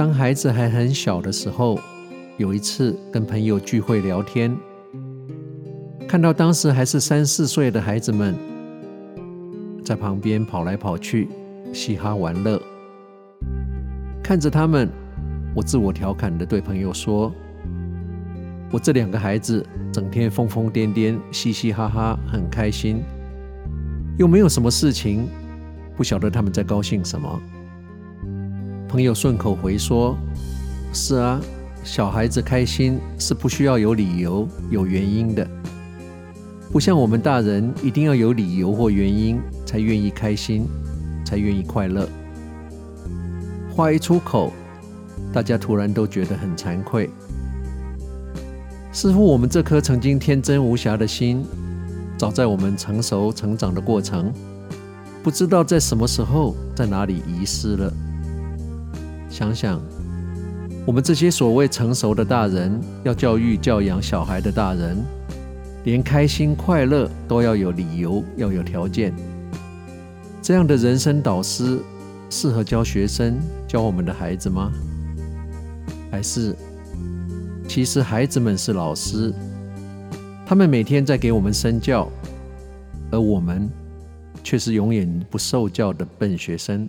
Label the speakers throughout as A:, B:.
A: 当孩子还很小的时候，有一次跟朋友聚会聊天，看到当时还是三四岁的孩子们在旁边跑来跑去，嘻哈玩乐。看着他们，我自我调侃地对朋友说：“我这两个孩子整天疯疯癫癫，嘻嘻哈哈，很开心，又没有什么事情，不晓得他们在高兴什么。”朋友顺口回说：“是啊，小孩子开心是不需要有理由、有原因的，不像我们大人一定要有理由或原因才愿意开心，才愿意快乐。”话一出口，大家突然都觉得很惭愧，似乎我们这颗曾经天真无瑕的心，早在我们成熟成长的过程，不知道在什么时候、在哪里遗失了。想想，我们这些所谓成熟的大人，要教育教养小孩的大人，连开心快乐都要有理由，要有条件。这样的人生导师，适合教学生、教我们的孩子吗？还是，其实孩子们是老师，他们每天在给我们身教，而我们却是永远不受教的笨学生。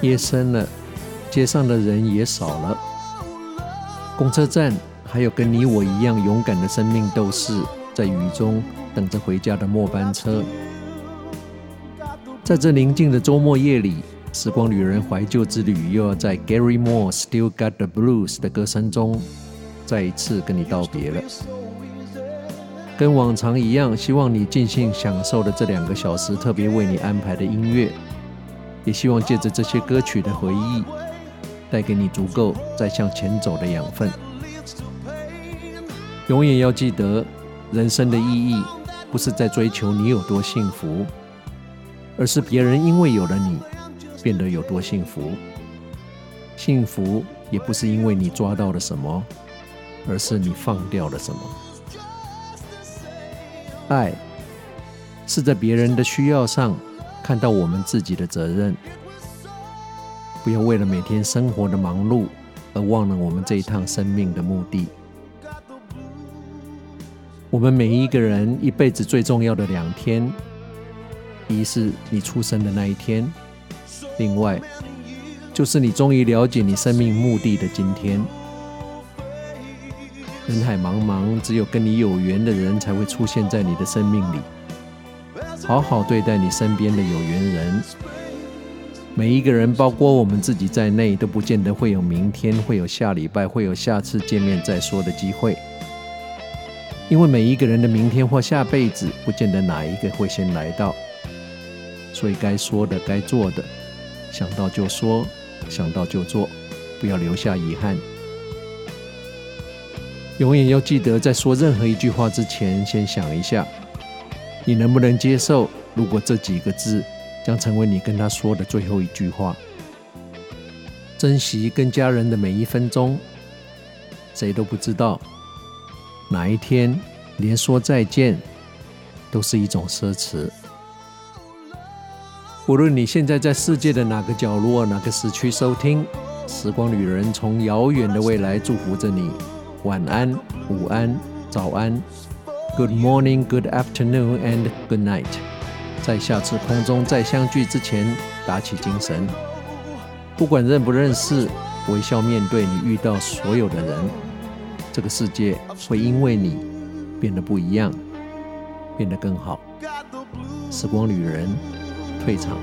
A: 夜深了，街上的人也少了。公车站还有跟你我一样勇敢的生命斗士，在雨中等着回家的末班车。在这宁静的周末夜里，时光旅人怀旧之旅又要在 Gary Moore Still Got the Blues 的歌声中，再一次跟你道别了。跟往常一样，希望你尽兴享受的这两个小时特别为你安排的音乐。也希望借着这些歌曲的回忆，带给你足够再向前走的养分。永远要记得，人生的意义不是在追求你有多幸福，而是别人因为有了你，变得有多幸福。幸福也不是因为你抓到了什么，而是你放掉了什么。爱是在别人的需要上。看到我们自己的责任，不要为了每天生活的忙碌而忘了我们这一趟生命的目的。我们每一个人一辈子最重要的两天，一是你出生的那一天，另外就是你终于了解你生命目的的今天。人海茫茫，只有跟你有缘的人才会出现在你的生命里。好好对待你身边的有缘人。每一个人，包括我们自己在内，都不见得会有明天，会有下礼拜，会有下次见面再说的机会。因为每一个人的明天或下辈子，不见得哪一个会先来到。所以该说的、该做的，想到就说，想到就做，不要留下遗憾。永远要记得，在说任何一句话之前，先想一下。你能不能接受？如果这几个字将成为你跟他说的最后一句话，珍惜跟家人的每一分钟，谁都不知道哪一天连说再见都是一种奢侈。无论你现在在世界的哪个角落、哪个时区收听，时光旅人从遥远的未来祝福着你。晚安、午安、早安。Good morning, good afternoon, and good night。在下次空中再相聚之前，打起精神。不管认不认识，微笑面对你遇到所有的人。这个世界会因为你变得不一样。变得更好。时光旅人退场。